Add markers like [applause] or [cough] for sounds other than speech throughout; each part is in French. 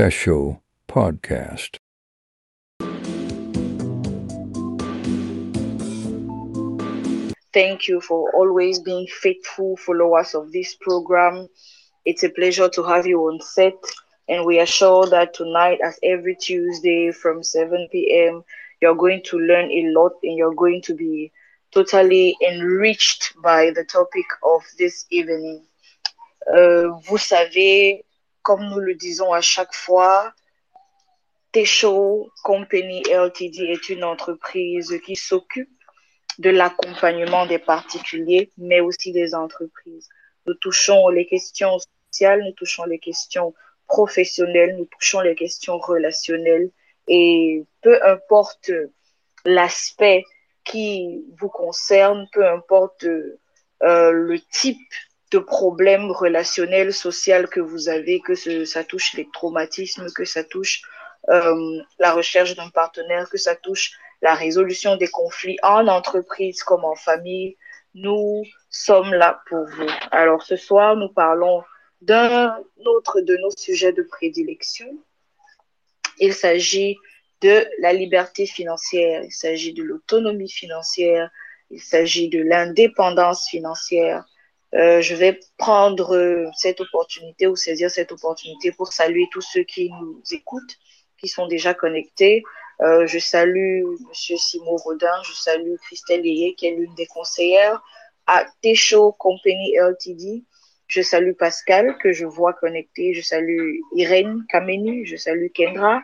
Tesho podcast. Thank you for always being faithful followers of this program. It's a pleasure to have you on set. And we are sure that tonight, as every Tuesday from 7 p.m., you're going to learn a lot and you're going to be totally enriched by the topic of this evening. Euh, vous savez, comme nous le disons à chaque fois, Tesho Company LTD est une entreprise qui s'occupe de l'accompagnement des particuliers, mais aussi des entreprises. Nous touchons les questions sociales, nous touchons les questions professionnelles, nous touchons les questions relationnelles et peu importe l'aspect qui vous concerne, peu importe euh, le type de problème relationnel, social que vous avez, que ce, ça touche les traumatismes, que ça touche euh, la recherche d'un partenaire, que ça touche la résolution des conflits en entreprise comme en famille, nous sommes là pour vous. Alors ce soir, nous parlons d'un autre de nos sujets de prédilection. Il s'agit de la liberté financière, il s'agit de l'autonomie financière, il s'agit de l'indépendance financière. Euh, je vais prendre cette opportunité ou saisir cette opportunité pour saluer tous ceux qui nous écoutent, qui sont déjà connectés. Euh, je salue Monsieur Simon Rodin, je salue Christelle Yeye, qui est l'une des conseillères à Tesho Company LTD. Je salue Pascal, que je vois connecté. Je salue Irène Kameni, je salue Kendra,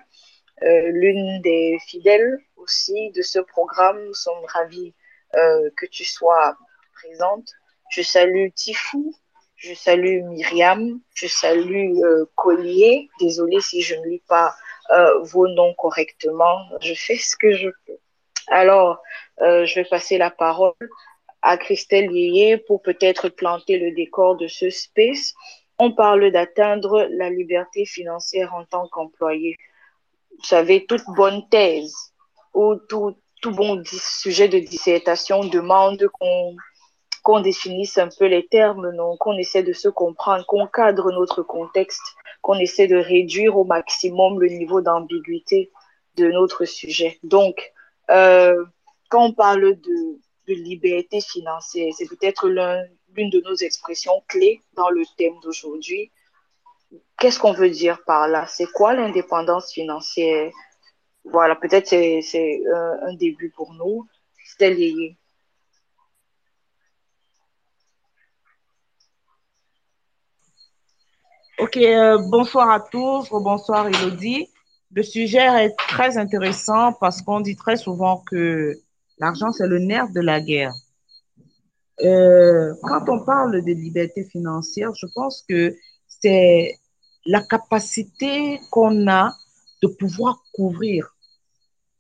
euh, l'une des fidèles aussi de ce programme. Nous sommes ravis euh, que tu sois présente. Je salue Tifou, je salue Myriam, je salue euh, Collier. Désolée si je ne lis pas euh, vos noms correctement. Je fais ce que je peux. Alors, euh, je vais passer la parole à Christelle Yeye pour peut-être planter le décor de ce space. On parle d'atteindre la liberté financière en tant qu'employé. Vous savez, toute bonne thèse ou tout, tout bon sujet de dissertation demande qu'on qu'on définisse un peu les termes, non, qu'on essaie de se comprendre, qu'on cadre notre contexte, qu'on essaie de réduire au maximum le niveau d'ambiguïté de notre sujet. Donc, euh, quand on parle de, liberté financière, c'est peut-être l'une de nos expressions clés dans le thème d'aujourd'hui. Qu'est-ce qu'on veut dire par là? C'est quoi l'indépendance financière? Voilà, peut-être c'est un, un début pour nous. C'était lié. Ok, euh, bonsoir à tous, bonsoir Elodie. Le sujet est très intéressant parce qu'on dit très souvent que l'argent, c'est le nerf de la guerre. Euh, quand on parle de liberté financière, je pense que c'est la capacité qu'on a de pouvoir couvrir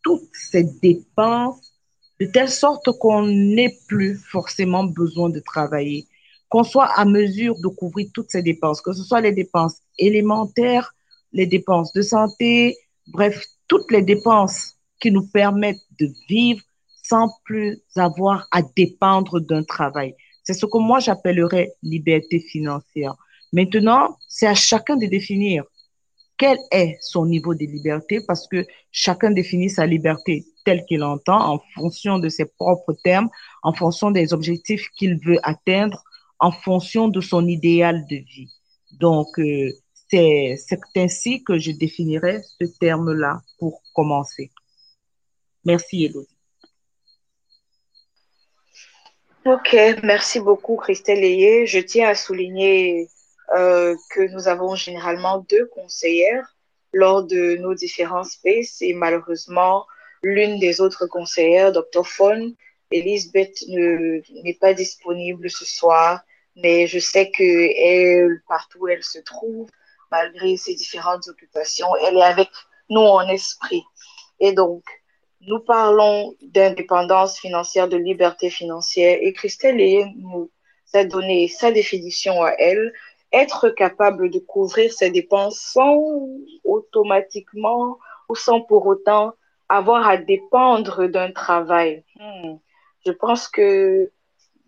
toutes ces dépenses de telle sorte qu'on n'ait plus forcément besoin de travailler qu'on soit à mesure de couvrir toutes ces dépenses, que ce soit les dépenses élémentaires, les dépenses de santé, bref, toutes les dépenses qui nous permettent de vivre sans plus avoir à dépendre d'un travail. C'est ce que moi j'appellerais liberté financière. Maintenant, c'est à chacun de définir quel est son niveau de liberté parce que chacun définit sa liberté telle qu'il entend en fonction de ses propres termes, en fonction des objectifs qu'il veut atteindre, en fonction de son idéal de vie. Donc, euh, c'est ainsi que je définirais ce terme-là pour commencer. Merci, Elodie. Ok, merci beaucoup, Christelle Ayé. Je tiens à souligner euh, que nous avons généralement deux conseillères lors de nos différents spaces et malheureusement, l'une des autres conseillères, Dr. Fon, Elisabeth n'est pas disponible ce soir, mais je sais que partout où elle se trouve, malgré ses différentes occupations, elle est avec nous en esprit. Et donc, nous parlons d'indépendance financière, de liberté financière, et Christelle nous a donné sa définition à elle, être capable de couvrir ses dépenses sans automatiquement ou sans pour autant avoir à dépendre d'un travail. Hmm. Je pense que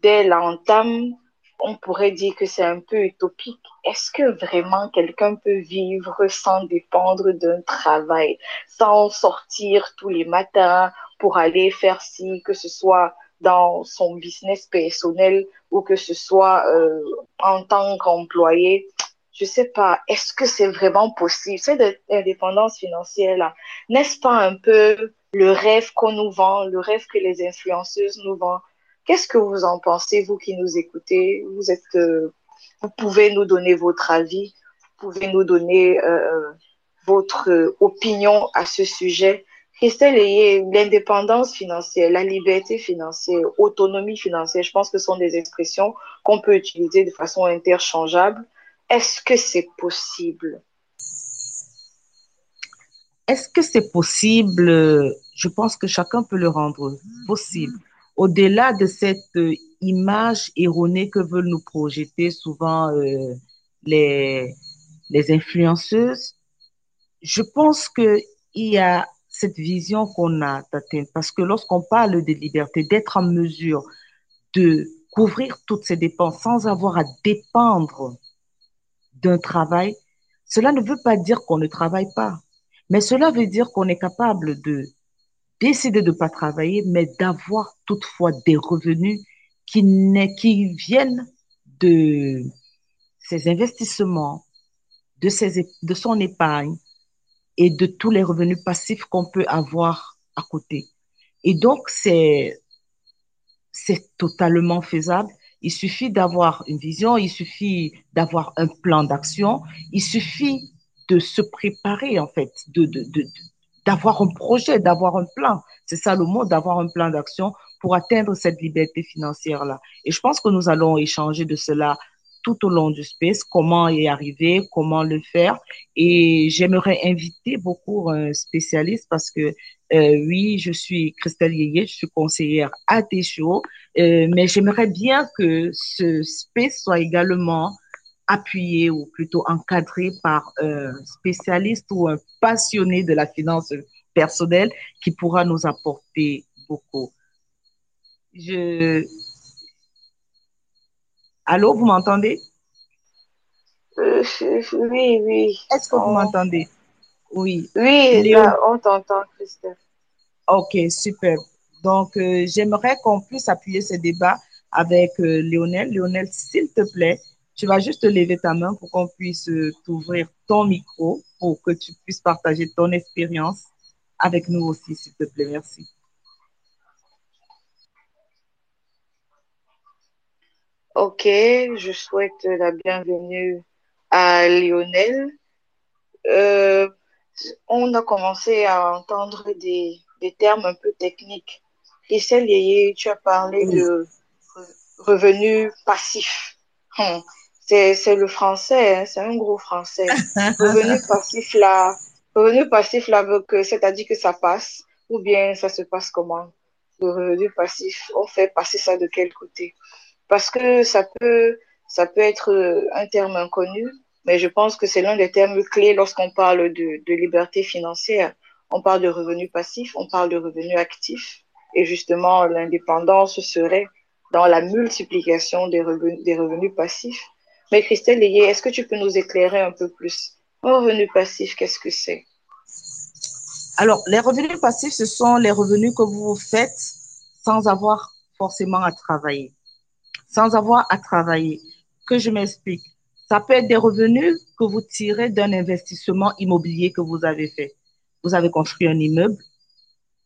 dès l'entame, on pourrait dire que c'est un peu utopique. Est-ce que vraiment quelqu'un peut vivre sans dépendre d'un travail, sans sortir tous les matins pour aller faire ci, que ce soit dans son business personnel ou que ce soit euh, en tant qu'employé? Je sais pas, est-ce que c'est vraiment possible? Cette indépendance financière n'est-ce pas un peu le rêve qu'on nous vend, le rêve que les influenceuses nous vendent? Qu'est-ce que vous en pensez, vous qui nous écoutez? Vous êtes, euh, vous pouvez nous donner votre avis, vous pouvez nous donner euh, votre opinion à ce sujet. Christelle l'indépendance financière, la liberté financière, autonomie financière, je pense que ce sont des expressions qu'on peut utiliser de façon interchangeable. Est-ce que c'est possible? Est-ce que c'est possible? Je pense que chacun peut le rendre possible. Au-delà de cette euh, image erronée que veulent nous projeter souvent euh, les, les influenceuses, je pense qu'il y a cette vision qu'on a atteinte. Parce que lorsqu'on parle de liberté, d'être en mesure de couvrir toutes ces dépenses sans avoir à dépendre d'un travail, cela ne veut pas dire qu'on ne travaille pas, mais cela veut dire qu'on est capable de décider de ne pas travailler, mais d'avoir toutefois des revenus qui, qui viennent de ses investissements, de, ses, de son épargne et de tous les revenus passifs qu'on peut avoir à côté. Et donc, c'est, totalement faisable il suffit d'avoir une vision, il suffit d'avoir un plan d'action, il suffit de se préparer en fait, de, de, de, d'avoir un projet, d'avoir un plan. C'est ça le mot, d'avoir un plan d'action pour atteindre cette liberté financière-là. Et je pense que nous allons échanger de cela tout au long du space, comment y arriver, comment le faire. Et j'aimerais inviter beaucoup un spécialiste parce que euh, oui, je suis Christelle Yeye, je suis conseillère à Técho, euh, mais j'aimerais bien que ce space soit également appuyé ou plutôt encadré par un spécialiste ou un passionné de la finance personnelle qui pourra nous apporter beaucoup. Je, Allô, vous m'entendez? Euh, Oui, oui. Est-ce que vous m'entendez? Oui. Oui, on t'entend, Christophe. Ok, super. Donc, euh, j'aimerais qu'on puisse appuyer ce débat avec euh, Lionel. Lionel, s'il te plaît, tu vas juste lever ta main pour qu'on puisse t'ouvrir ton micro pour que tu puisses partager ton expérience avec nous aussi, s'il te plaît. Merci. Ok, je souhaite la bienvenue à Lionel. Euh, on a commencé à entendre des, termes un peu techniques. Christelle tu as parlé de revenus passifs. Hum, c'est le français, hein, c'est un gros français. revenu passif là, revenu passif là, c'est-à-dire que ça passe ou bien ça se passe comment? Le revenu passif, on fait passer ça de quel côté? parce que ça peut, ça peut être euh, un terme inconnu, mais je pense que c'est l'un des termes clés lorsqu'on parle de, de, liberté financière. On parle de revenus passifs, on parle de revenus actifs, et justement, l'indépendance serait dans la multiplication des revenus, des revenus passifs. Mais Christelle est-ce que tu peux nous éclairer un peu plus? Un revenu passif, qu'est-ce que c'est? Alors, les revenus passifs, ce sont les revenus que vous faites sans avoir forcément à travailler sans avoir à travailler. Que je m'explique. Ça peut être des revenus que vous tirez d'un investissement immobilier que vous avez fait. Vous avez construit un immeuble.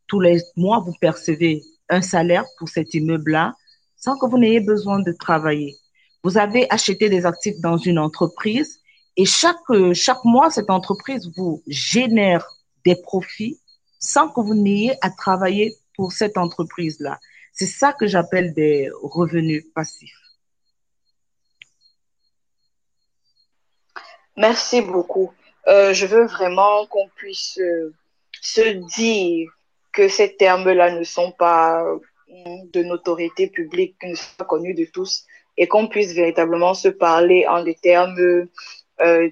Tous les mois, vous percevez un salaire pour cet immeuble-là sans que vous n'ayez besoin de travailler. Vous avez acheté des actifs dans une entreprise et chaque, chaque mois, cette entreprise vous génère des profits sans que vous n'ayez à travailler pour cette entreprise-là. C'est ça que j'appelle des revenus passifs. Merci beaucoup. Euh, je veux vraiment qu'on puisse euh, se dire que ces termes-là ne sont pas euh, de notoriété publique, ne sont pas connus de tous, et qu'on puisse véritablement se parler en des termes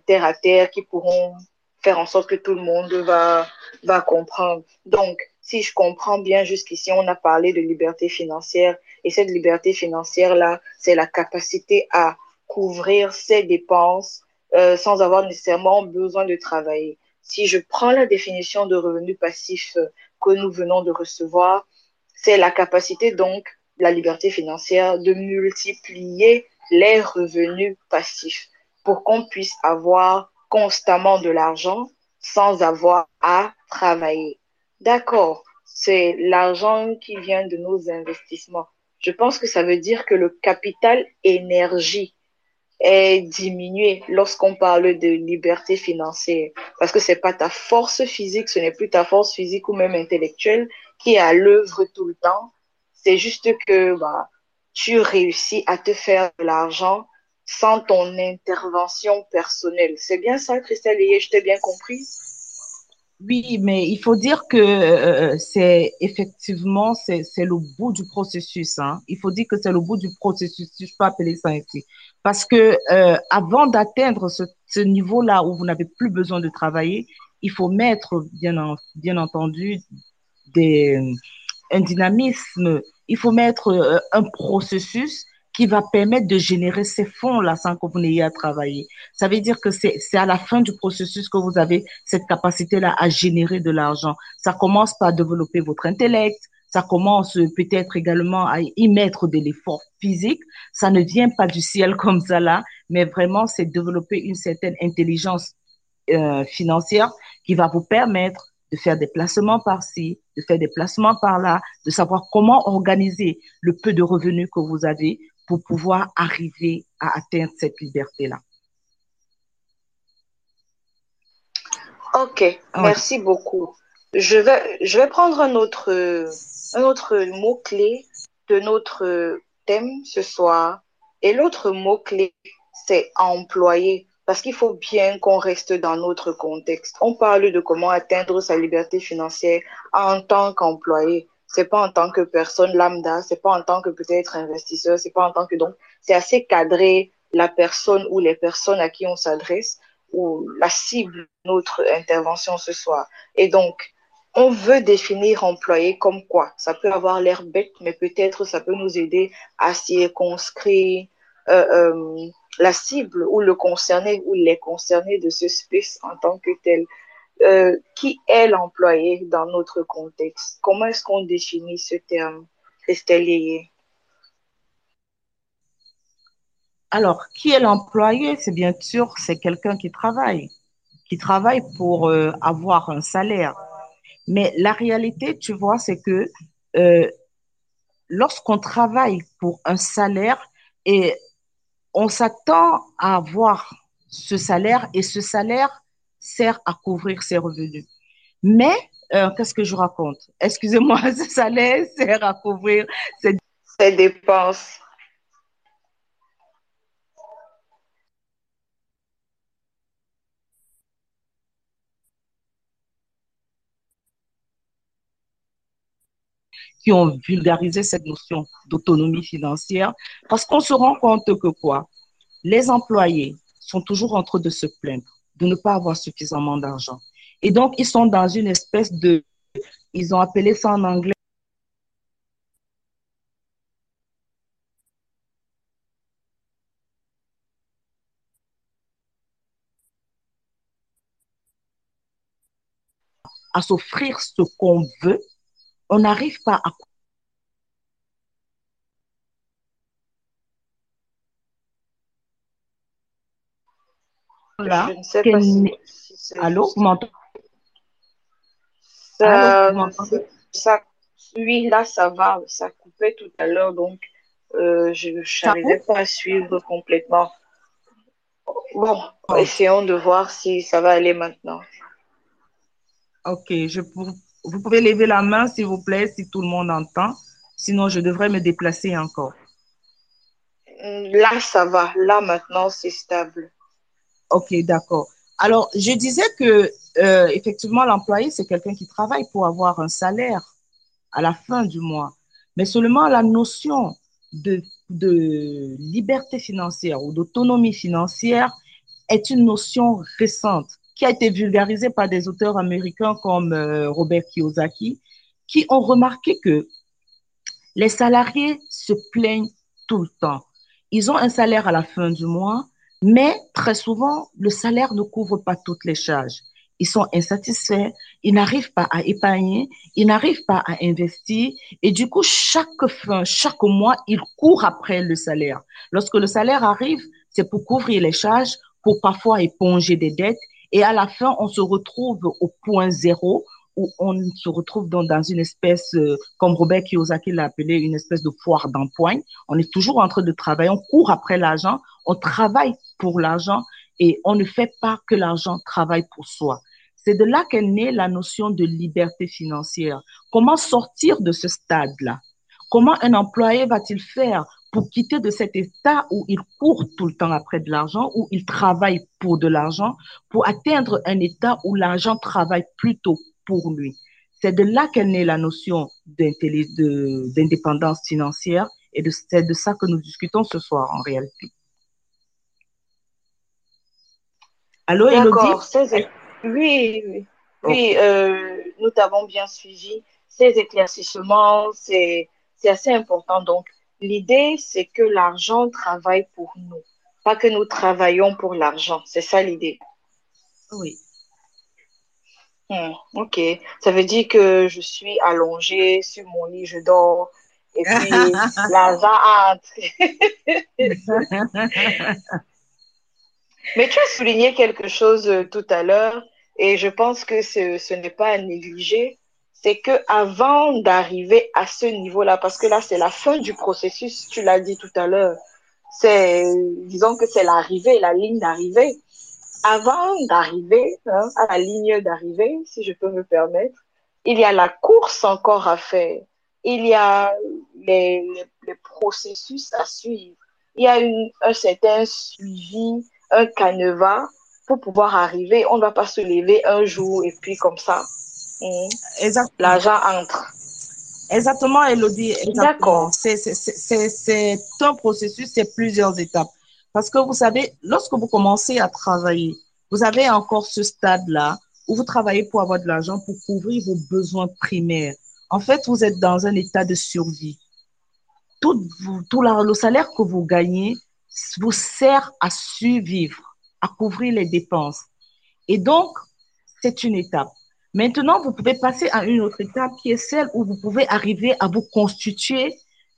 terre à terre qui pourront faire en sorte que tout le monde va, va comprendre. Donc, si je comprends bien jusqu'ici, on a parlé de liberté financière et cette liberté financière-là, c'est la capacité à couvrir ses dépenses euh, sans avoir nécessairement besoin de travailler. Si je prends la définition de revenu passif euh, que nous venons de recevoir, c'est la capacité donc, la liberté financière, de multiplier les revenus passifs pour qu'on puisse avoir constamment de l'argent sans avoir à travailler. D'accord, c'est l'argent qui vient de nos investissements. Je pense que ça veut dire que le capital énergie est diminué lorsqu'on parle de liberté financière parce que c'est pas ta force physique, ce n'est plus ta force physique ou même intellectuelle qui est à l'œuvre tout le temps. C'est juste que bah, tu réussis à te faire de l'argent sans ton intervention personnelle. C'est bien ça, Christelle et je t'ai bien compris? Oui, mais il faut dire que euh, c'est effectivement c'est le bout du processus. Hein. Il faut dire que c'est le bout du processus, si je peux appeler ça ainsi, parce que euh, avant d'atteindre ce, niveau-là où vous n'avez plus besoin de travailler, il faut mettre bien en, bien entendu des un dynamisme. Il faut mettre euh, un processus qui va permettre de générer ces fonds-là sans que vous n'ayez à travailler. Ça veut dire que c'est à la fin du processus que vous avez cette capacité-là à générer de l'argent. Ça commence par développer votre intellect, ça commence peut-être également à y mettre de l'effort physique. Ça ne vient pas du ciel [laughs] comme ça là, mais vraiment c'est développer une certaine intelligence euh, financière qui va vous permettre de faire des placements par-ci, de faire des placements par-là, de savoir comment organiser le peu de revenus que vous avez pour pouvoir arriver à atteindre cette liberté-là. Ok, merci beaucoup. Je vais, je vais prendre un autre, un autre mot-clé de notre thème ce soir. Et l'autre mot-clé, c'est employé. Parce qu'il faut bien qu'on reste dans notre contexte. On parle de comment atteindre sa liberté financière en tant qu'employé c'est pas en tant que personne lambda, c'est pas en tant que peut-être investisseur, c'est pas en tant que donc, c'est assez cadré la personne ou les personnes à qui on s'adresse ou la cible de notre intervention ce soir. Et donc, on veut définir employé comme quoi Ça peut avoir l'air bête, mais peut-être ça peut nous aider à circonscrire euh, euh, la cible ou le concerné ou les concernés de ce space en tant que tel. Euh, qui est l'employé dans notre contexte? Comment est-ce qu'on définit ce terme, Christelle Alors, qui est l'employé? C'est bien sûr, c'est quelqu'un qui travaille, qui travaille pour euh, avoir un salaire. Mais la réalité, tu vois, c'est que euh, lorsqu'on travaille pour un salaire et on s'attend à avoir ce salaire et ce salaire sert à couvrir ses revenus. Mais, euh, qu'est-ce que je raconte? Excusez-moi, [laughs] ce salaire sert à couvrir ses, ses dépenses. Qui ont vulgarisé cette notion d'autonomie financière, parce qu'on se rend compte que quoi? Les employés sont toujours en train de se plaindre de ne pas avoir suffisamment d'argent. Et donc, ils sont dans une espèce de, ils ont appelé ça en anglais, à s'offrir ce qu'on veut, on n'arrive pas à là. Je ne sais pas Allô, vous m'entendez? Ça, oui, là, ça va. Ça coupait tout à l'heure, donc euh, je n'arrivais pas à suivre complètement. Bon, oh. essayons de voir si ça va aller maintenant. Ok, je vous pouvez lever la main, s'il vous plaît, si tout le monde entend. Sinon, je devrais me déplacer encore. Là, ça va. Là, maintenant, c'est stable. Ok, d'accord. Alors, je disais que euh, effectivement, l'employé, c'est quelqu'un qui travaille pour avoir un salaire à la fin du mois. Mais seulement la notion de, de liberté financière ou d'autonomie financière est une notion récente qui a été vulgarisée par des auteurs américains comme euh, Robert Kiyosaki qui ont remarqué que les salariés se plaignent tout le temps. Ils ont un salaire à la fin du mois, mais très souvent, le salaire ne couvre pas toutes les charges. Ils sont insatisfaits, ils n'arrivent pas à épargner, ils n'arrivent pas à investir. Et du coup, chaque fin, chaque mois, ils courent après le salaire. Lorsque le salaire arrive, c'est pour couvrir les charges, pour parfois éponger des dettes. Et à la fin, on se retrouve au point zéro où on se retrouve dans, une espèce, euh, comme Robert Kiyosaki l'a appelé, une espèce de foire d'empoigne. On est toujours en train de travailler, on court après l'argent, on travaille pour l'argent et on ne fait pas que l'argent travaille pour soi. C'est de là qu'est née la notion de liberté financière. Comment sortir de ce stade-là? Comment un employé va-t-il faire pour quitter de cet état où il court tout le temps après de l'argent, où il travaille pour de l'argent, pour atteindre un état où l'argent travaille plutôt pour lui. C'est de là qu'est née la notion d'indépendance financière et c'est de ça que nous discutons ce soir en réalité. Allô, Elodie? Oui, oui, oui euh, nous t'avons bien suivi. Ces éclaircissements, c'est assez important. Donc, l'idée, c'est que l'argent travaille pour nous, pas que nous travaillons pour l'argent. C'est ça l'idée. Oui. Hmm, ok. Ça veut dire que je suis allongée sur mon lit, je dors. Et puis, [laughs] l'argent entre. Mais tu as souligné quelque chose euh, tout à l'heure et je pense que ce, ce n'est pas à négliger. C'est que avant d'arriver à ce niveau-là, parce que là, c'est la fin du processus, tu l'as dit tout à l'heure. C'est, disons que c'est l'arrivée, la ligne d'arrivée. Avant d'arriver hein, à la ligne d'arrivée, si je peux me permettre, il y a la course encore à faire. Il y a les, les, processus à suivre. Il y a un certain suivi un canevas pour pouvoir arriver. On ne va pas se lever un jour et puis comme ça, hmm, l'argent entre. Exactement, Elodie. D'accord. C'est un processus, c'est plusieurs étapes. Parce que vous savez, lorsque vous commencez à travailler, vous avez encore ce stade-là où vous travaillez pour avoir de l'argent pour couvrir vos besoins primaires. En fait, vous êtes dans un état de survie. Tout, tout le salaire que vous gagnez, vous sert à survivre, à couvrir les dépenses. Et donc, c'est une étape. Maintenant, vous pouvez passer à une autre étape qui est celle où vous pouvez arriver à vous constituer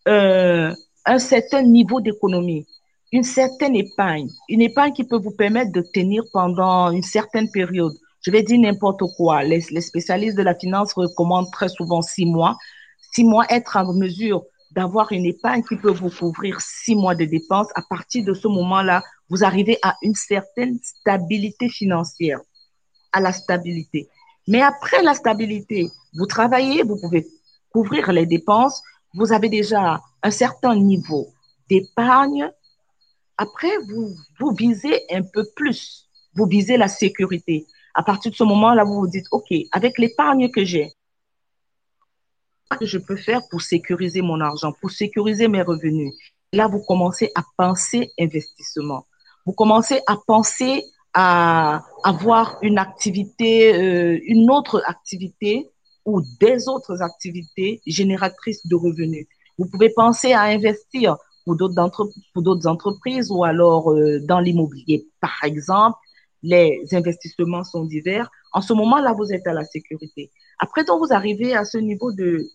euh, un certain niveau d'économie, une certaine épargne, une épargne qui peut vous permettre de tenir pendant une certaine période. Je vais dire n'importe quoi. Les, les spécialistes de la finance recommandent très souvent six mois. Six mois, être en mesure d'avoir une épargne qui peut vous couvrir six mois de dépenses. À partir de ce moment-là, vous arrivez à une certaine stabilité financière, à la stabilité. Mais après la stabilité, vous travaillez, vous pouvez couvrir les dépenses, vous avez déjà un certain niveau d'épargne. Après, vous, vous visez un peu plus, vous visez la sécurité. À partir de ce moment-là, vous vous dites, OK, avec l'épargne que j'ai, que je peux faire pour sécuriser mon argent, pour sécuriser mes revenus? Là, vous commencez à penser investissement. Vous commencez à penser à avoir une activité, euh, une autre activité ou des autres activités génératrices de revenus. Vous pouvez penser à investir pour d'autres entreprises ou alors euh, dans l'immobilier. Par exemple, les investissements sont divers. En ce moment-là, vous êtes à la sécurité. Après, quand vous arrivez à ce niveau de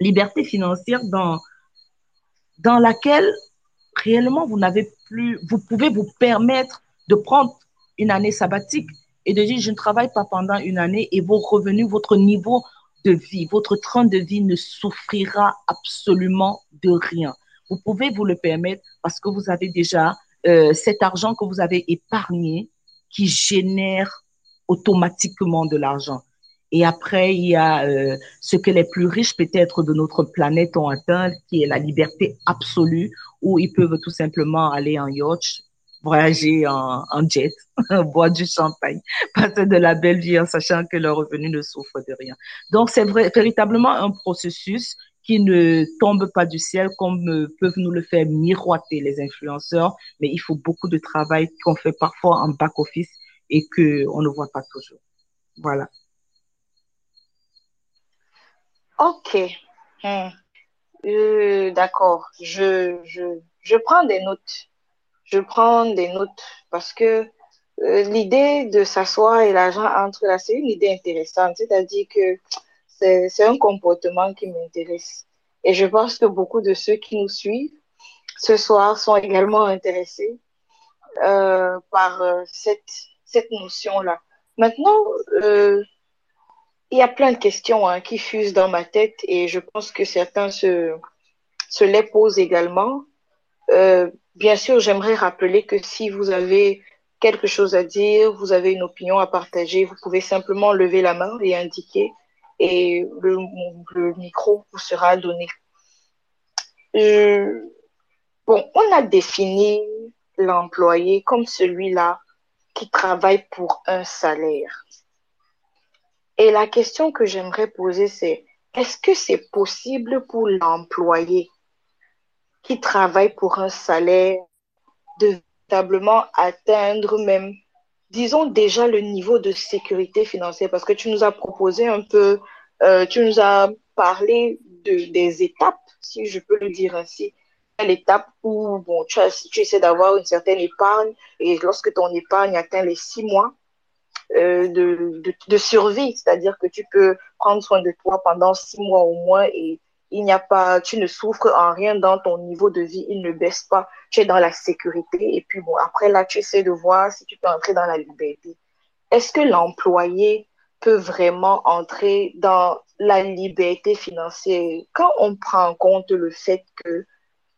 liberté financière dans, dans laquelle réellement vous n'avez plus, vous pouvez vous permettre de prendre une année sabbatique et de dire je ne travaille pas pendant une année et vos revenus, votre niveau de vie, votre train de vie ne souffrira absolument de rien. Vous pouvez vous le permettre parce que vous avez déjà euh, cet argent que vous avez épargné qui génère automatiquement de l'argent. Et après, il y a euh, ce que les plus riches peut-être de notre planète ont atteint, qui est la liberté absolue, où ils peuvent tout simplement aller en yacht, voyager en, jet, [laughs] boire du champagne, [laughs] passer de la belle vie en sachant que leurs revenus ne souffrent de rien. Donc, c'est véritablement un processus qui ne tombe pas du ciel comme euh, peuvent nous le faire miroiter les influenceurs, mais il faut beaucoup de travail qu'on fait parfois en back-office et que on ne voit pas toujours. Voilà. Ok. Hmm. Euh, d'accord. Je, je, je prends des notes. Je prends des notes parce que euh, l'idée de s'asseoir et l'argent entre là, c'est une idée intéressante. C'est-à-dire que c'est, un comportement qui m'intéresse. Et je pense que beaucoup de ceux qui nous suivent ce soir sont également intéressés euh, par euh, cette, cette notion-là. Maintenant, il y a plein de questions hein, qui fusent dans ma tête et je pense que certains se, se les posent également. Bien sûr, j'aimerais rappeler que si vous avez quelque chose à dire, vous avez une opinion à partager, vous pouvez simplement lever la main et indiquer et le, le micro vous sera donné. Euh, bon, on a défini l'employé comme celui-là qui travaille pour un salaire. Et la question que j'aimerais poser, c'est est-ce que c'est possible pour l'employé qui travaille pour un salaire de véritablement atteindre même, disons déjà le niveau de sécurité financière. Parce que tu nous as proposé un peu, euh, tu nous as parlé de, des étapes, si je peux le dire ainsi, l'étape où bon, tu, as, tu essaies d'avoir une certaine épargne et lorsque ton épargne atteint les six mois euh, de, de, de, survie, c'est-à-dire que tu peux prendre soin de toi pendant six mois au moins et il n'y a pas, tu ne souffres en rien dans ton niveau de vie, il ne baisse pas, tu es dans la sécurité. Et puis bon, après là, tu essaies de voir si tu peux entrer dans la liberté. Est-ce que l'employé peut vraiment entrer dans la liberté financière? Quand on prend en compte le fait que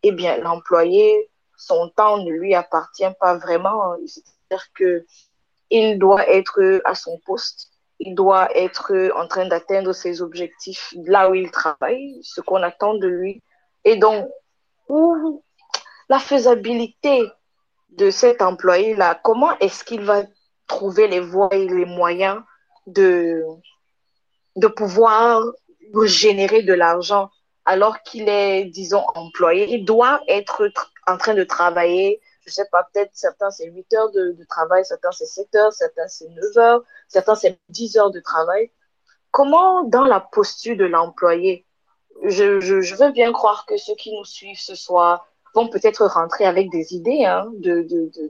eh bien, l'employé, son temps ne lui appartient pas vraiment. C'est-à-dire que il doit être à son poste, il doit être en train d'atteindre ses objectifs là où il travaille, ce qu'on attend de lui. Et donc, où la faisabilité de cet employé-là, comment est-ce qu'il va trouver les voies et les moyens de, de pouvoir générer de l'argent alors qu'il est, disons, employé? Il doit être en train de travailler, je sais pas, peut-être certains c'est 8 heures de, travail, certains c'est 7 heures, certains c'est 9 heures, certains c'est 10 heures de travail. Comment, dans la posture de l'employé, je, veux bien croire que ceux qui nous suivent ce soir vont peut-être rentrer avec des idées hein,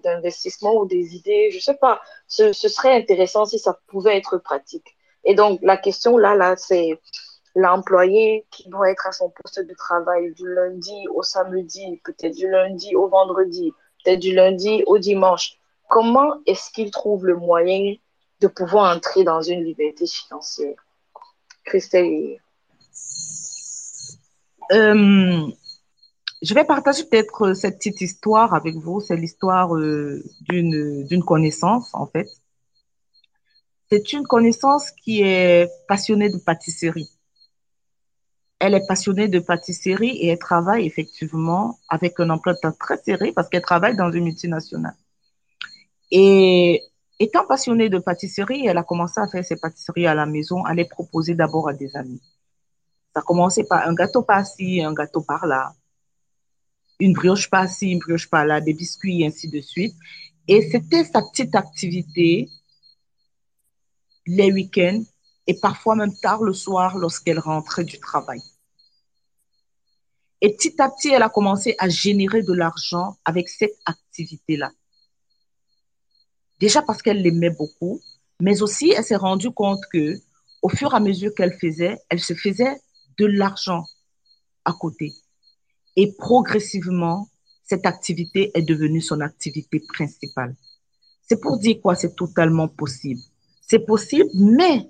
d'investissement ou des idées, je sais pas. Ce, ce serait intéressant si ça pouvait être pratique. Et donc, la question là, là, c'est l'employé qui doit être à son poste de travail du lundi au samedi, peut-être du lundi au vendredi, peut-être du lundi au dimanche. Comment est-ce qu'il trouve le moyen de pouvoir entrer dans une liberté financière? Christelle euh, Je vais partager peut-être cette petite histoire avec vous. C'est l'histoire euh, d'une connaissance, en fait. C'est une connaissance qui est passionnée de pâtisserie elle est passionnée de pâtisserie et elle travaille effectivement avec un emploi de temps très serré parce qu'elle travaille dans une multinationale. Et étant passionnée de pâtisserie, elle a commencé à faire ses pâtisseries à la maison, à les proposer d'abord à des amis. Ça a commencé par un gâteau par-ci, un gâteau par-là, une brioche par-ci, une brioche par-là, des biscuits, et ainsi de suite. Et c'était sa petite activité les week-ends et parfois même tard le soir lorsqu'elle rentrait du travail. Et petit à petit, elle a commencé à générer de l'argent avec cette activité-là. Déjà parce qu'elle l'aimait beaucoup, mais aussi elle s'est rendue compte que au fur et à mesure qu'elle faisait, elle se faisait de l'argent à côté. Et progressivement, cette activité est devenue son activité principale. C'est pour dire quoi? C'est totalement possible. C'est possible, mais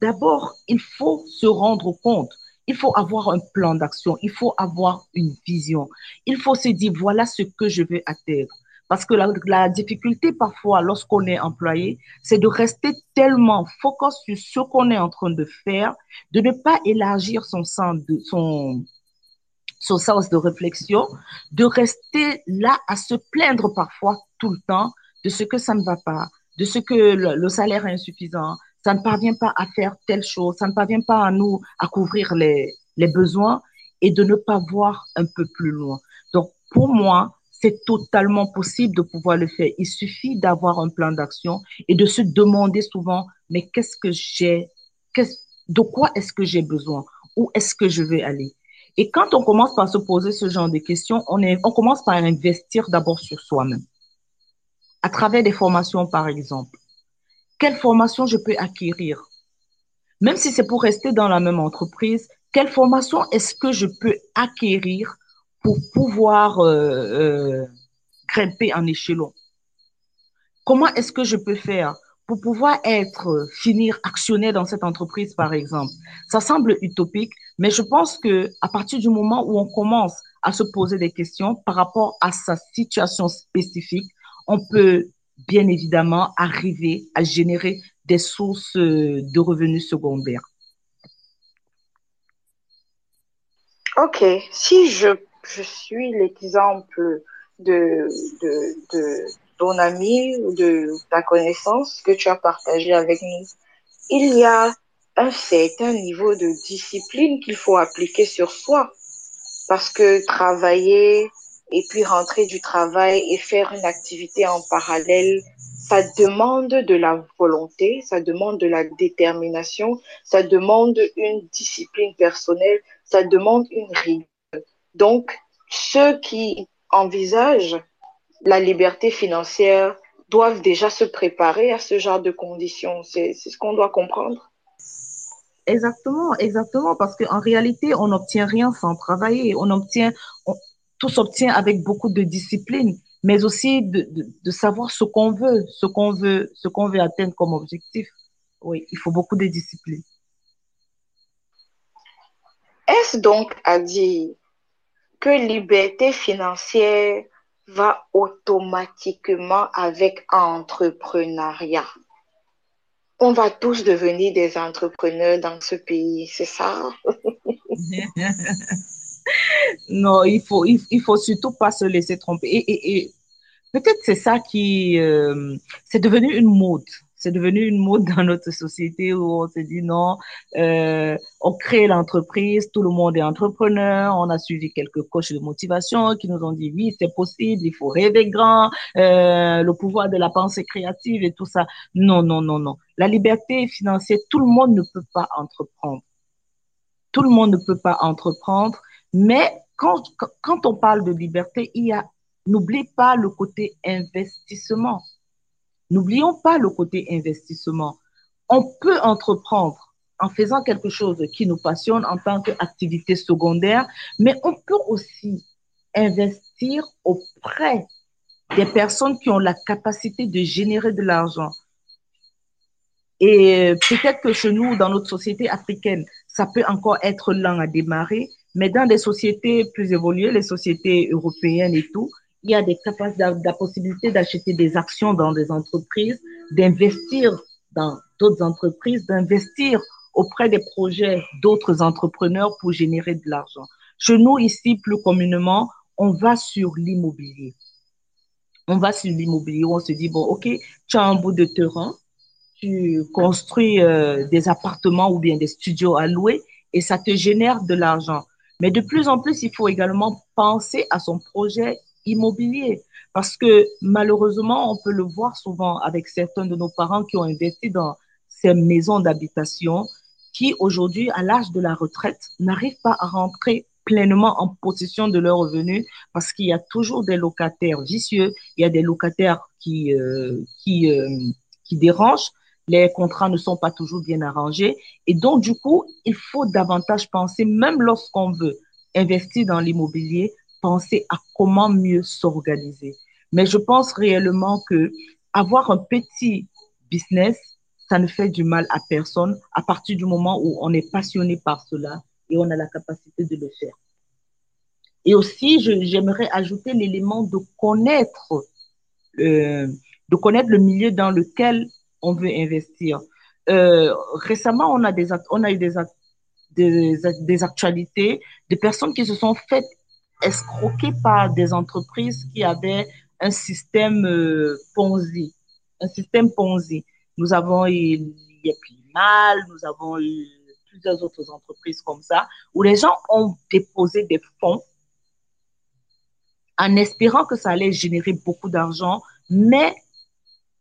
d'abord, il faut se rendre compte il faut avoir un plan d'action, il faut avoir une vision. Il faut se dire, voilà ce que je veux atteindre. Parce que la, difficulté parfois, lorsqu'on est employé, c'est de rester tellement focus sur ce qu'on est en train de faire, de ne pas élargir son sens de, son, sens de réflexion, de rester là à se plaindre parfois tout le temps de ce que ça ne va pas, de ce que le salaire est insuffisant, ça ne parvient pas à faire telle chose, ça ne parvient pas à nous à couvrir les, les besoins et de ne pas voir un peu plus loin. Donc, pour moi, c'est totalement possible de pouvoir le faire. Il suffit d'avoir un plan d'action et de se demander souvent, mais qu'est-ce que j'ai, de quoi est-ce que j'ai besoin? Où est-ce que je vais aller? Et quand on commence par se poser ce genre de questions, on, est, on commence par investir d'abord sur soi-même. À travers des formations, par exemple. Quelle formation je peux acquérir? Même si c'est pour rester dans la même entreprise, quelle formation est-ce que je peux acquérir pour pouvoir euh, euh, grimper en échelon? Comment est-ce que je peux faire pour pouvoir être, finir actionnaire dans cette entreprise, par exemple? Ça semble utopique, mais je pense que à partir du moment où on commence à se poser des questions par rapport à sa situation spécifique, on peut bien évidemment arriver à générer des sources de revenus secondaires. Ok, si je, suis l'exemple de, de, de ton ami ou de ta connaissance que tu as partagé avec nous, il y a un certain niveau de discipline qu'il faut appliquer sur soi. Parce que travailler et puis rentrer du travail et faire une activité en parallèle, ça demande de la volonté, ça demande de la détermination, ça demande une discipline personnelle, ça demande une rigueur. Donc, ceux qui envisagent la liberté financière doivent déjà se préparer à ce genre de conditions. C'est ce qu'on doit comprendre. Exactement, exactement, parce qu'en réalité, on n'obtient rien sans travailler. On obtient, tout s'obtient avec beaucoup de discipline, mais aussi de, de, de savoir ce qu'on veut, ce qu'on veut, ce qu'on veut atteindre comme objectif. Oui, il faut beaucoup de discipline. Est-ce donc à dire que liberté financière va automatiquement avec entrepreneuriat? On va tous devenir des entrepreneurs dans ce pays, c'est ça? [laughs] non, il faut, il, faut surtout pas se laisser tromper. Et, et, peut-être c'est ça qui, euh, c'est devenu une mode c'est devenu une mode dans notre société où on se dit non, euh, on crée l'entreprise, tout le monde est entrepreneur, on a suivi quelques coachs de motivation qui nous ont dit oui, c'est possible, il faut rêver grand, euh, le pouvoir de la pensée créative et tout ça. Non, non, non, non. La liberté financière, tout le monde ne peut pas entreprendre. Tout le monde ne peut pas entreprendre, mais quand, quand on parle de liberté, il y a, n'oublie pas le côté investissement. N'oublions pas le côté investissement. On peut entreprendre en faisant quelque chose qui nous passionne en tant qu'activité secondaire, mais on peut aussi investir auprès des personnes qui ont la capacité de générer de l'argent. Et peut-être que chez nous, dans notre société africaine, ça peut encore être lent à démarrer, mais dans des sociétés plus évoluées, les sociétés européennes et tout, il y a des capacités, la possibilité d'acheter des actions dans des entreprises, d'investir dans d'autres entreprises, d'investir auprès des projets d'autres entrepreneurs pour générer de l'argent. Chez nous, ici, plus communément, on va sur l'immobilier. On va sur l'immobilier, on se dit, bon, OK, tu as un bout de terrain, tu construis euh, des appartements ou bien des studios à louer et ça te génère de l'argent. Mais de plus en plus, il faut également penser à son projet immobilier. Parce que malheureusement, on peut le voir souvent avec certains de nos parents qui ont investi dans ces maisons d'habitation qui aujourd'hui, à l'âge de la retraite, n'arrivent pas à rentrer pleinement en possession de leurs revenus parce qu'il y a toujours des locataires vicieux, il y a des locataires qui, euh, qui, euh, qui dérangent, les contrats ne sont pas toujours bien arrangés. Et donc, du coup, il faut davantage penser, même lorsqu'on veut investir dans l'immobilier, penser à comment mieux s'organiser. Mais je pense réellement que avoir un petit business, ça ne fait du mal à personne à partir du moment où on est passionné par cela et on a la capacité de le faire. Et aussi, j'aimerais ajouter l'élément de connaître, euh, de connaître le milieu dans lequel on veut investir. Euh, récemment, on a, des, on a eu des, des, des actualités de personnes qui se sont faites escroqués par des entreprises qui avaient un système euh, Ponzi, un système Ponzi. Nous avons eu Mal, nous avons eu plusieurs autres entreprises comme ça, où les gens ont déposé des fonds en espérant que ça allait générer beaucoup d'argent, mais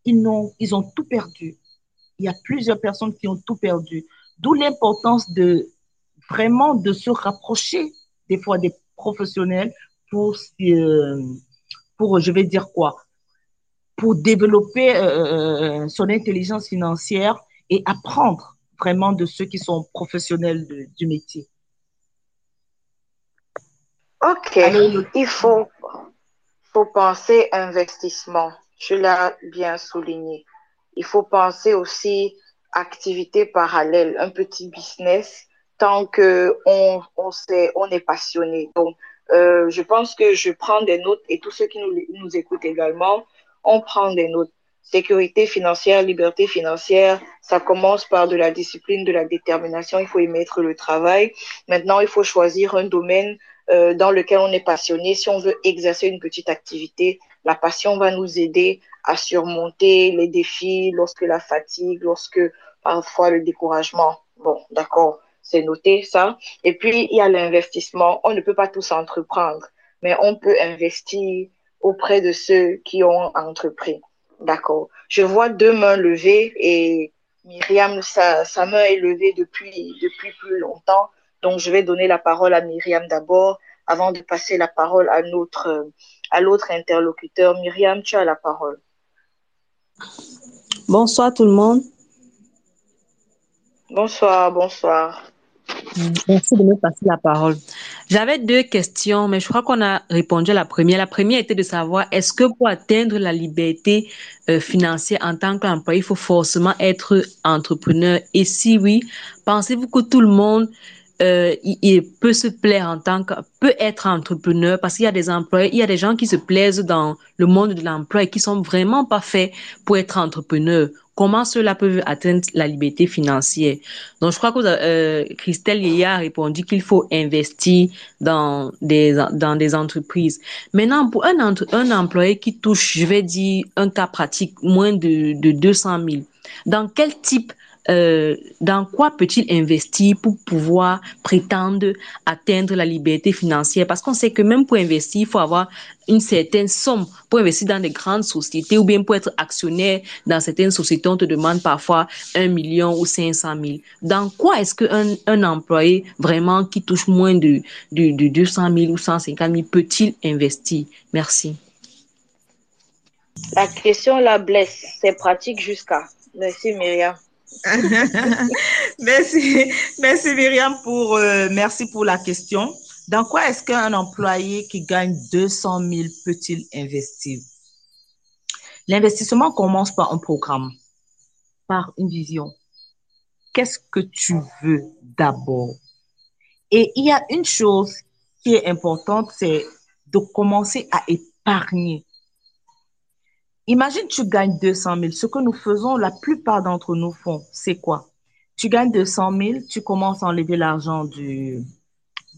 ils ont, ils ont tout perdu. Il y a plusieurs personnes qui ont tout perdu. D'où l'importance de vraiment de se rapprocher des fois des professionnels pour, euh, pour je vais dire quoi, pour développer euh, son intelligence financière et apprendre vraiment de ceux qui sont professionnels du métier. Ok, il faut, faut penser investissement. Je l'ai bien souligné. Il faut penser aussi activité parallèle, un petit business, tant que on, sait, on est passionné. Donc, euh, je pense que je prends des notes et tous ceux qui nous, nous écoutent également, on prend des notes. Sécurité financière, liberté financière, ça commence par de la discipline, de la détermination. Il faut y mettre le travail. Maintenant, il faut choisir un domaine euh, dans lequel on est passionné. Si on veut exercer une petite activité, la passion va nous aider à surmonter les défis lorsque la fatigue, lorsque parfois le découragement. Bon, d'accord, c'est noté ça. Et puis, il y a l'investissement. On ne peut pas tous entreprendre, mais on peut investir auprès de ceux qui ont entrepris. D'accord. Je vois deux mains levées et Myriam, sa, sa main est levée depuis, depuis plus longtemps. Donc, je vais donner la parole à Myriam d'abord avant de passer la parole à notre, à l'autre interlocuteur. Myriam, tu as la parole. Bonsoir tout le monde. Bonsoir, bonsoir. Merci de me passer la parole. J'avais deux questions, mais je crois qu'on a répondu à la première. La première était de savoir, est-ce que pour atteindre la liberté euh, financière en tant qu'employé, il faut forcément être entrepreneur? Et si oui, pensez-vous que tout le monde euh, il, peut se plaire en tant que, peut être entrepreneur parce qu'il y a des employés, il y a des gens qui se plaisent dans le monde de l'emploi et qui sont vraiment pas faits pour être entrepreneurs. Comment cela peut atteindre la liberté financière? Donc, je crois que euh, Christelle Yaya a répondu qu'il faut investir dans des, dans des entreprises. Maintenant, pour un, un employé qui touche, je vais dire, un cas pratique, moins de, de 200 000, dans quel type euh, dans quoi peut-il investir pour pouvoir prétendre atteindre la liberté financière? Parce qu'on sait que même pour investir, il faut avoir une certaine somme pour investir dans des grandes sociétés ou bien pour être actionnaire dans certaines sociétés, on te demande parfois un million ou 500 000. Dans quoi est-ce qu'un un employé vraiment qui touche moins de, de, de 200 000 ou 150 000 peut-il investir? Merci. La question la blesse. C'est pratique jusqu'à. Merci Myriam. [laughs] merci, merci Myriam pour, euh, merci pour la question. Dans quoi est-ce qu'un employé qui gagne 200 000 peut-il investir? L'investissement commence par un programme, par une vision. Qu'est-ce que tu veux d'abord? Et il y a une chose qui est importante, c'est de commencer à épargner. Imagine, tu gagnes 200 000. Ce que nous faisons, la plupart d'entre nous font, c'est quoi? Tu gagnes 200 000, tu commences à enlever l'argent du,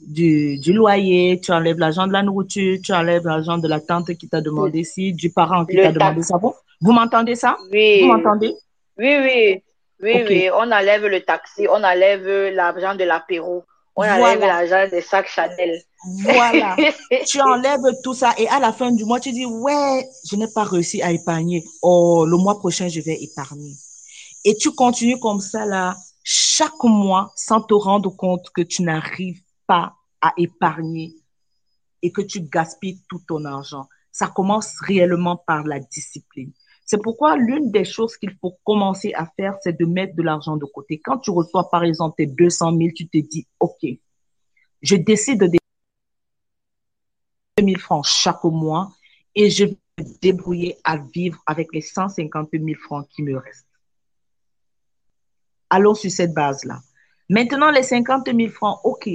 du, du, loyer, tu enlèves l'argent de la nourriture, tu enlèves l'argent de la tante qui t'a demandé si, du parent qui t'a demandé ça. Vous m'entendez ça? Oui. Vous m'entendez? Oui, oui. Oui, oui. On enlève le taxi, on enlève l'argent de l'apéro, on enlève l'argent des sacs Chanel. Voilà. [laughs] tu enlèves tout ça et à la fin du mois, tu dis, ouais, je n'ai pas réussi à épargner. Oh, le mois prochain, je vais épargner. Et tu continues comme ça, là, chaque mois, sans te rendre compte que tu n'arrives pas à épargner et que tu gaspilles tout ton argent. Ça commence réellement par la discipline. C'est pourquoi l'une des choses qu'il faut commencer à faire, c'est de mettre de l'argent de côté. Quand tu reçois, par exemple, tes 200 000, tu te dis, OK, je décide de 000 francs chaque mois et je vais me débrouiller à vivre avec les 150 000 francs qui me restent. Allons sur cette base-là. Maintenant, les 50 000 francs, OK,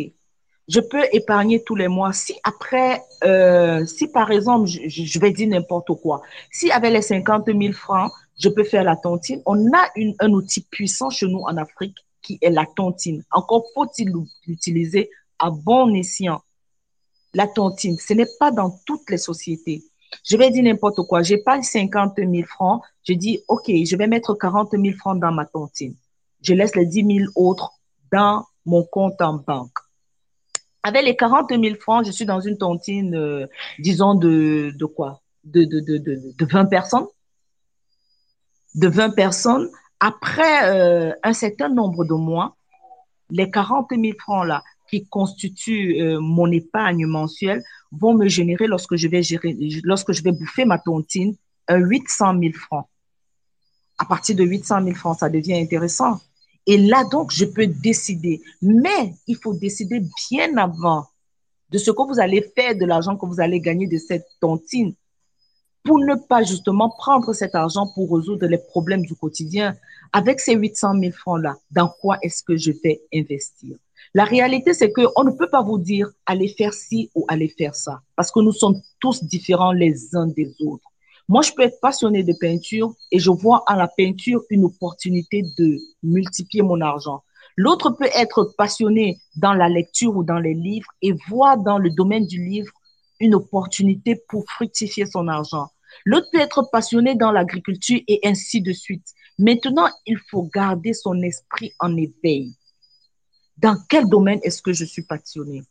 je peux épargner tous les mois. Si après, euh, si par exemple, je, vais dire n'importe quoi, si avec les 50 000 francs, je peux faire la tontine, on a une, un outil puissant chez nous en Afrique qui est la tontine. Encore faut-il l'utiliser à bon escient la tontine, ce n'est pas dans toutes les sociétés. Je vais dire n'importe quoi. J'ai pas 50 000 francs. Je dis, OK, je vais mettre 40 000 francs dans ma tontine. Je laisse les 10 000 autres dans mon compte en banque. Avec les 40 000 francs, je suis dans une tontine, euh, disons, de, quoi? De, de, de, de, de 20 personnes. De 20 personnes. Après euh, un certain nombre de mois, les 40 000 francs là qui constituent euh, mon épargne mensuelle vont me générer lorsque je vais bouffer ma tontine, un 800 000 francs. À partir de 800 000 francs, ça devient intéressant. Et là, donc, je peux décider. Mais il faut décider bien avant de ce que vous allez faire de l'argent que vous allez gagner de cette tontine pour ne pas justement prendre cet argent pour résoudre les problèmes du quotidien. Avec ces 800 000 francs-là, dans quoi est-ce que je vais investir? La réalité, c'est qu'on ne peut pas vous dire allez faire ci ou allez faire ça, parce que nous sommes tous différents les uns des autres. Moi, je peux être passionné de peinture et je vois à la peinture une opportunité de multiplier mon argent. L'autre peut être passionné dans la lecture ou dans les livres et voir dans le domaine du livre une opportunité pour fructifier son argent. L'autre peut être passionné dans l'agriculture et ainsi de suite. Maintenant, il faut garder son esprit en éveil. Dans quel domaine est-ce que je suis passionné?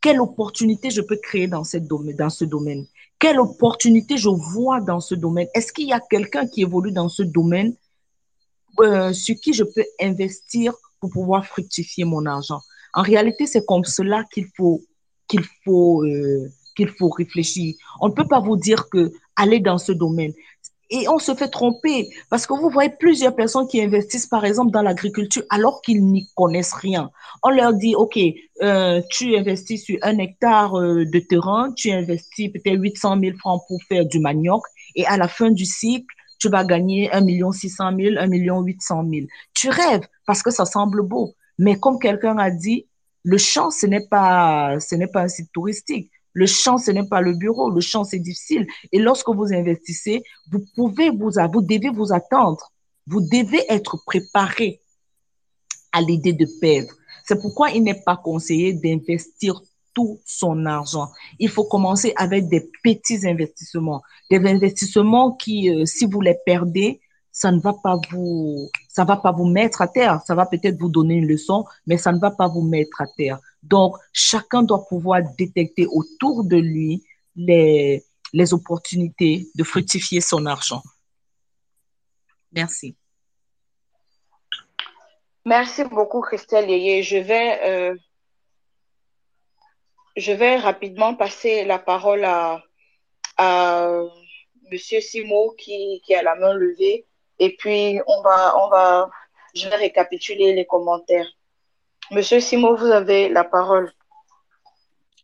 Quelle opportunité je peux créer dans ce domaine? Quelle opportunité je vois dans ce domaine? Est-ce qu'il y a quelqu'un qui évolue dans ce domaine euh, sur qui je peux investir pour pouvoir fructifier mon argent? En réalité, c'est comme cela qu'il faut, euh, réfléchir. On ne peut pas vous dire que aller dans ce domaine. Et on se fait tromper parce que vous voyez plusieurs personnes qui investissent, par exemple, dans l'agriculture alors qu'ils n'y connaissent rien. On leur dit, OK, euh, tu investis sur un hectare euh, de terrain, tu investis peut-être 800 000 francs pour faire du manioc et à la fin du cycle, tu vas gagner 1 600 000, 1 800 000. Tu rêves parce que ça semble beau. Mais comme quelqu'un a dit, le champ, ce n'est pas, ce n'est pas un site touristique. Le champ, ce n'est pas le bureau. Le champ, c'est difficile. Et lorsque vous investissez, vous pouvez vous, vous devez vous attendre. Vous devez être préparé à l'idée de perdre. C'est pourquoi il n'est pas conseillé d'investir tout son argent. Il faut commencer avec des petits investissements, des investissements qui, euh, si vous les perdez, ça ne va pas vous, ça va pas vous mettre à terre. Ça va peut-être vous donner une leçon, mais ça ne va pas vous mettre à terre. Donc, chacun doit pouvoir détecter autour de lui les, les opportunités de fructifier son argent. Merci. Merci beaucoup, Christelle vais, euh, je vais rapidement passer la parole à, à Monsieur Simo qui, a la main levée. Et puis, on va, on va, je vais récapituler les commentaires. Monsieur Simo, vous avez la parole.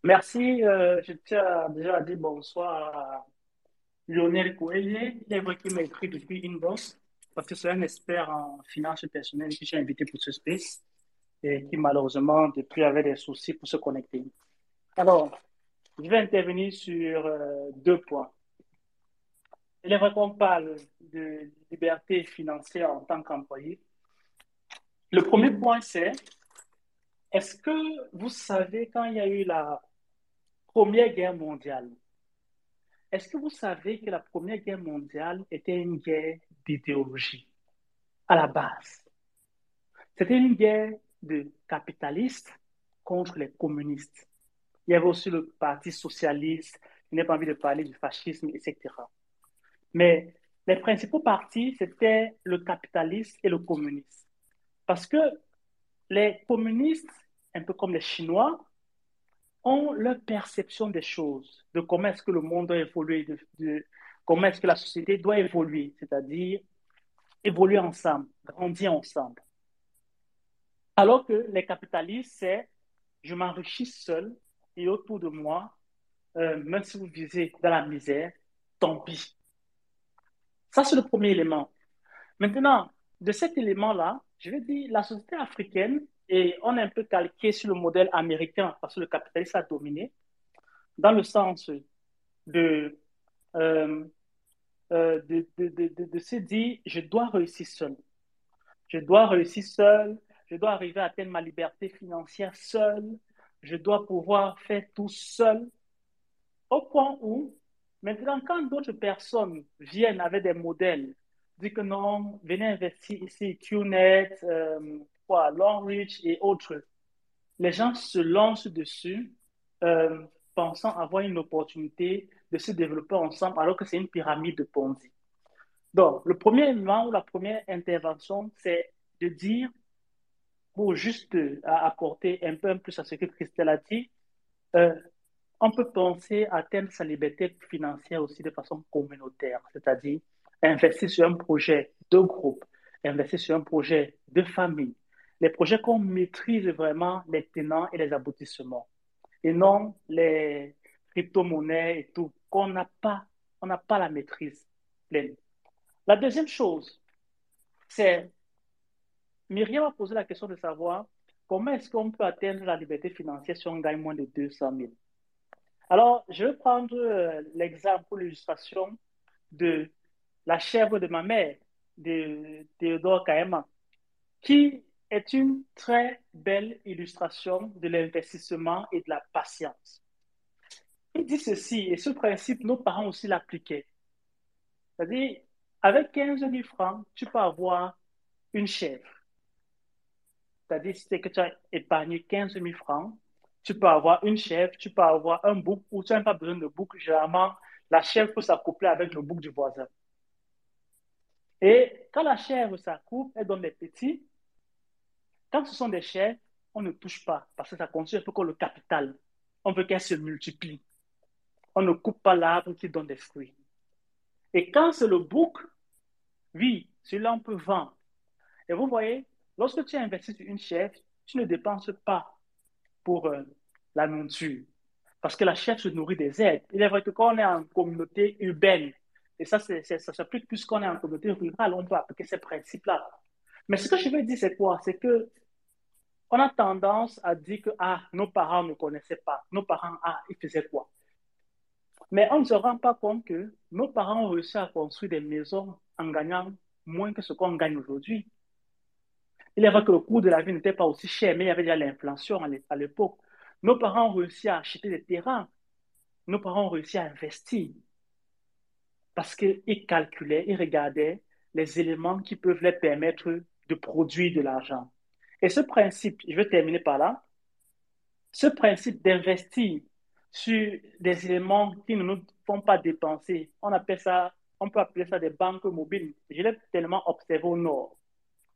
Merci. Euh, je tiens déjà à dire bonsoir à Lionel Coelho. Il est vrai qu'il m'a écrit depuis Inbox parce que c'est un expert en finances personnelles que j'ai invité pour ce space et qui malheureusement depuis avait des soucis pour se connecter. Alors, je vais intervenir sur euh, deux points. Il est vrai qu'on parle de liberté financière en tant qu'employé. Le premier point, c'est est-ce que vous savez quand il y a eu la Première Guerre mondiale, est-ce que vous savez que la Première Guerre mondiale était une guerre d'idéologie à la base? C'était une guerre de capitalistes contre les communistes. Il y avait aussi le Parti socialiste, je n'ai pas envie de parler du fascisme, etc. Mais les principaux partis, c'était le capitaliste et le communiste. Parce que les communistes, un peu comme les Chinois, ont leur perception des choses, de comment est-ce que le monde doit évoluer, de, comment est-ce que la société doit évoluer, c'est-à-dire évoluer ensemble, grandir ensemble. Alors que les capitalistes, c'est je m'enrichis seul et autour de moi, euh, même si vous visez dans la misère, tant pis. Ça, c'est le premier élément. Maintenant, de cet élément-là, je vais dire, la société africaine, et on est un peu calqué sur le modèle américain parce que le capitalisme a dominé, dans le sens de, euh, euh, de, de, se dire, je dois réussir seul. Je dois réussir seul, je dois arriver à atteindre ma liberté financière seul, je dois pouvoir faire tout seul, au point où, maintenant, quand d'autres personnes viennent avec des modèles dit que non, venez investir ici, QNet, euh, quoi, Longreach et autres. Les gens se lancent dessus, euh, pensant avoir une opportunité de se développer ensemble, alors que c'est une pyramide de Ponzi. Donc, le premier élément ou la première intervention, c'est de dire, pour juste apporter un peu plus à ce que Christelle a dit, on peut penser à atteindre sa liberté financière aussi de façon communautaire, c'est-à-dire investir sur un projet de groupe, investir sur un projet de famille, les projets qu'on maîtrise vraiment les tenants et les aboutissements, et non les crypto-monnaies et tout, qu'on n'a pas, on n'a pas la maîtrise pleine. La deuxième chose, c'est, Myriam a posé la question de savoir comment est-ce qu'on peut atteindre la liberté financière si on gagne moins de 200 000. Alors, je vais prendre euh, l'exemple l'illustration de la chèvre de ma mère, de Théodore Kaema, qui est une très belle illustration de l'investissement et de la patience. Il dit ceci, et ce principe, nos parents aussi l'appliquaient. C'est-à-dire, avec 15 000 francs, tu peux avoir une chèvre. C'est-à-dire, si que tu as épargné 15 000 francs, tu peux avoir une chèvre, tu peux avoir un bouc, ou tu n'as pas besoin de bouc. Généralement, la chèvre peut s'accoupler avec le bouc du voisin. Et quand la chèvre s'accouple, elle donne des petits. Quand ce sont des chèvres, on ne touche pas parce que ça constitue un peu comme le capital. On veut qu'elle se multiplie. On ne coupe pas l'arbre qui donne des fruits. Et quand c'est le bouc, oui, celui-là, on peut vendre. Et vous voyez, lorsque tu investis sur une chèvre, tu ne dépenses pas pour euh, la nourriture. Parce que la chèvre se nourrit des aides. Il est vrai que quand on est en communauté urbaine, et ça, c'est, ça s'applique plus qu'on est en communauté rurale, on peut appliquer ces principes-là. Mais ce que je veux dire, c'est quoi? C'est que on a tendance à dire que ah, nos parents ne connaissaient pas. Nos parents, ah, ils faisaient quoi? Mais on ne se rend pas compte que nos parents ont réussi à construire des maisons en gagnant moins que ce qu'on gagne aujourd'hui. Il est vrai que le coût de la vie n'était pas aussi cher, mais il y avait déjà l'inflation à l'époque. Nos parents ont réussi à acheter des terrains. Nos parents ont réussi à investir parce qu'ils calculaient, ils regardaient les éléments qui peuvent les permettre de produire de l'argent. Et ce principe, je vais terminer par là, ce principe d'investir sur des éléments qui ne nous font pas dépenser, on appelle ça, on peut appeler ça des banques mobiles. Je l'ai tellement observé au nord.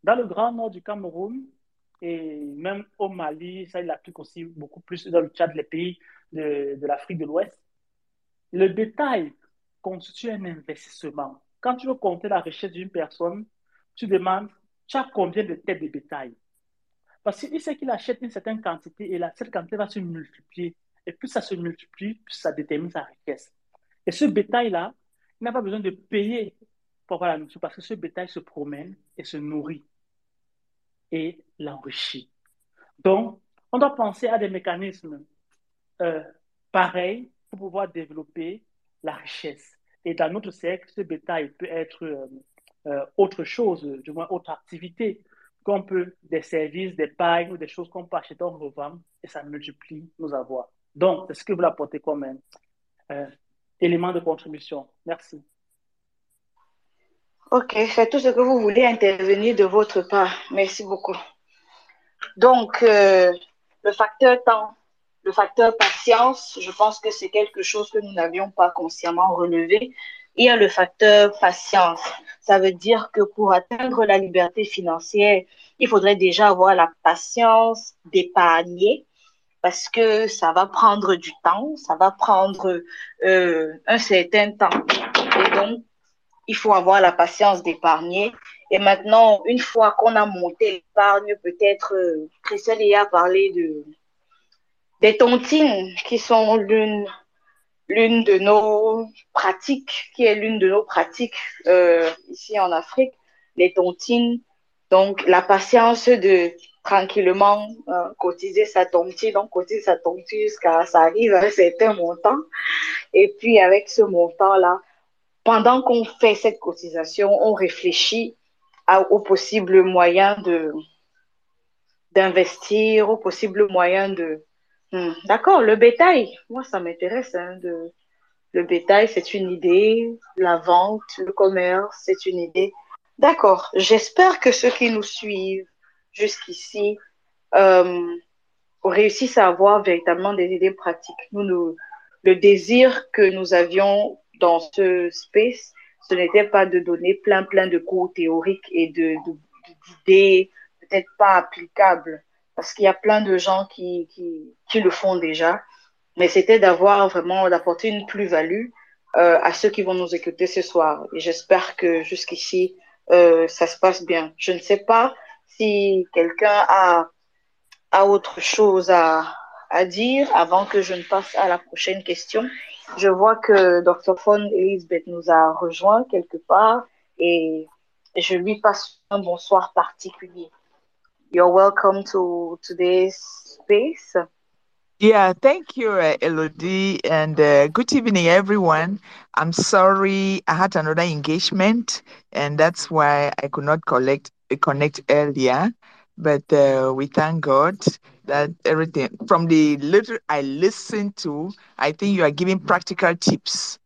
Dans le grand nord du Cameroun et même au Mali, ça il applique aussi beaucoup plus dans le Tchad, les pays de l'Afrique de l'Ouest. Le détail constitue un investissement. Quand tu veux compter la richesse d'une personne, tu demandes, tu as combien de têtes de bétail? Parce qu'il sait qu'il achète une certaine quantité et là, cette quantité va se multiplier. Et plus ça se multiplie, plus ça détermine sa richesse. Et ce bétail-là, il n'a pas besoin de payer pour avoir la nourriture parce que ce bétail se promène et se nourrit et l'enrichit. Donc, on doit penser à des mécanismes euh, pareils pour pouvoir développer la richesse. Et dans notre cercle, ce bétail peut être euh, euh, autre chose, du moins autre activité, qu'on peut, des services, des pailles ou des choses qu'on peut acheter, en revendre, et ça multiplie nos avoirs. Donc, c'est ce que vous apportez comme un euh, élément de contribution. Merci. Ok, c'est tout ce que vous voulez intervenir de votre part. Merci beaucoup. Donc, le facteur temps le facteur patience, je pense que c'est quelque chose que nous n'avions pas consciemment relevé. Il y a le facteur patience. Ça veut dire que pour atteindre la liberté financière, il faudrait déjà avoir la patience d'épargner parce que ça va prendre du temps, ça va prendre euh, un certain temps. Et donc, il faut avoir la patience d'épargner. Et maintenant, une fois qu'on a monté l'épargne, peut-être, euh, Christelle y a parlé de, des tontines qui sont l'une l'une de nos pratiques, qui est l'une de nos pratiques euh, ici en Afrique, les tontines. Donc, la patience de tranquillement euh, cotiser sa tontine, donc cotiser sa tontine jusqu'à ça arrive à un certain montant. Et puis, avec ce montant-là, pendant qu'on fait cette cotisation, on réfléchit aux possibles moyens de d'investir, aux possibles moyens de Hmm, d'accord, le bétail, moi ça m'intéresse. Hein, de... Le bétail, c'est une idée, la vente, le commerce, c'est une idée. D'accord, j'espère que ceux qui nous suivent jusqu'ici euh, réussissent à avoir véritablement des idées pratiques. Nous, le désir que nous avions dans ce space, ce n'était pas de donner plein, plein de cours théoriques et de, d'idées peut-être pas applicable parce qu'il y a plein de gens qui, qui, qui le font déjà. Mais c'était d'avoir vraiment, d'apporter une plus-value euh, à ceux qui vont nous écouter ce soir. Et j'espère que jusqu'ici, euh, ça se passe bien. Je ne sais pas si quelqu'un a, a autre chose à, à dire avant que je ne passe à la prochaine question. Je vois que Dr. Fon Elizabeth nous a rejoint quelque part et je lui passe un bonsoir particulier. You're welcome to today's space. Yeah, thank you, uh, Elodie, and uh, good evening, everyone. I'm sorry I had another engagement, and that's why I could not collect connect earlier. But uh, we thank God that everything from the little I listened to, I think you are giving practical tips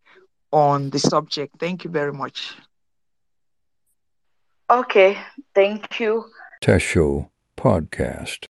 on the subject. Thank you very much. Okay, thank you. Test Show Podcast.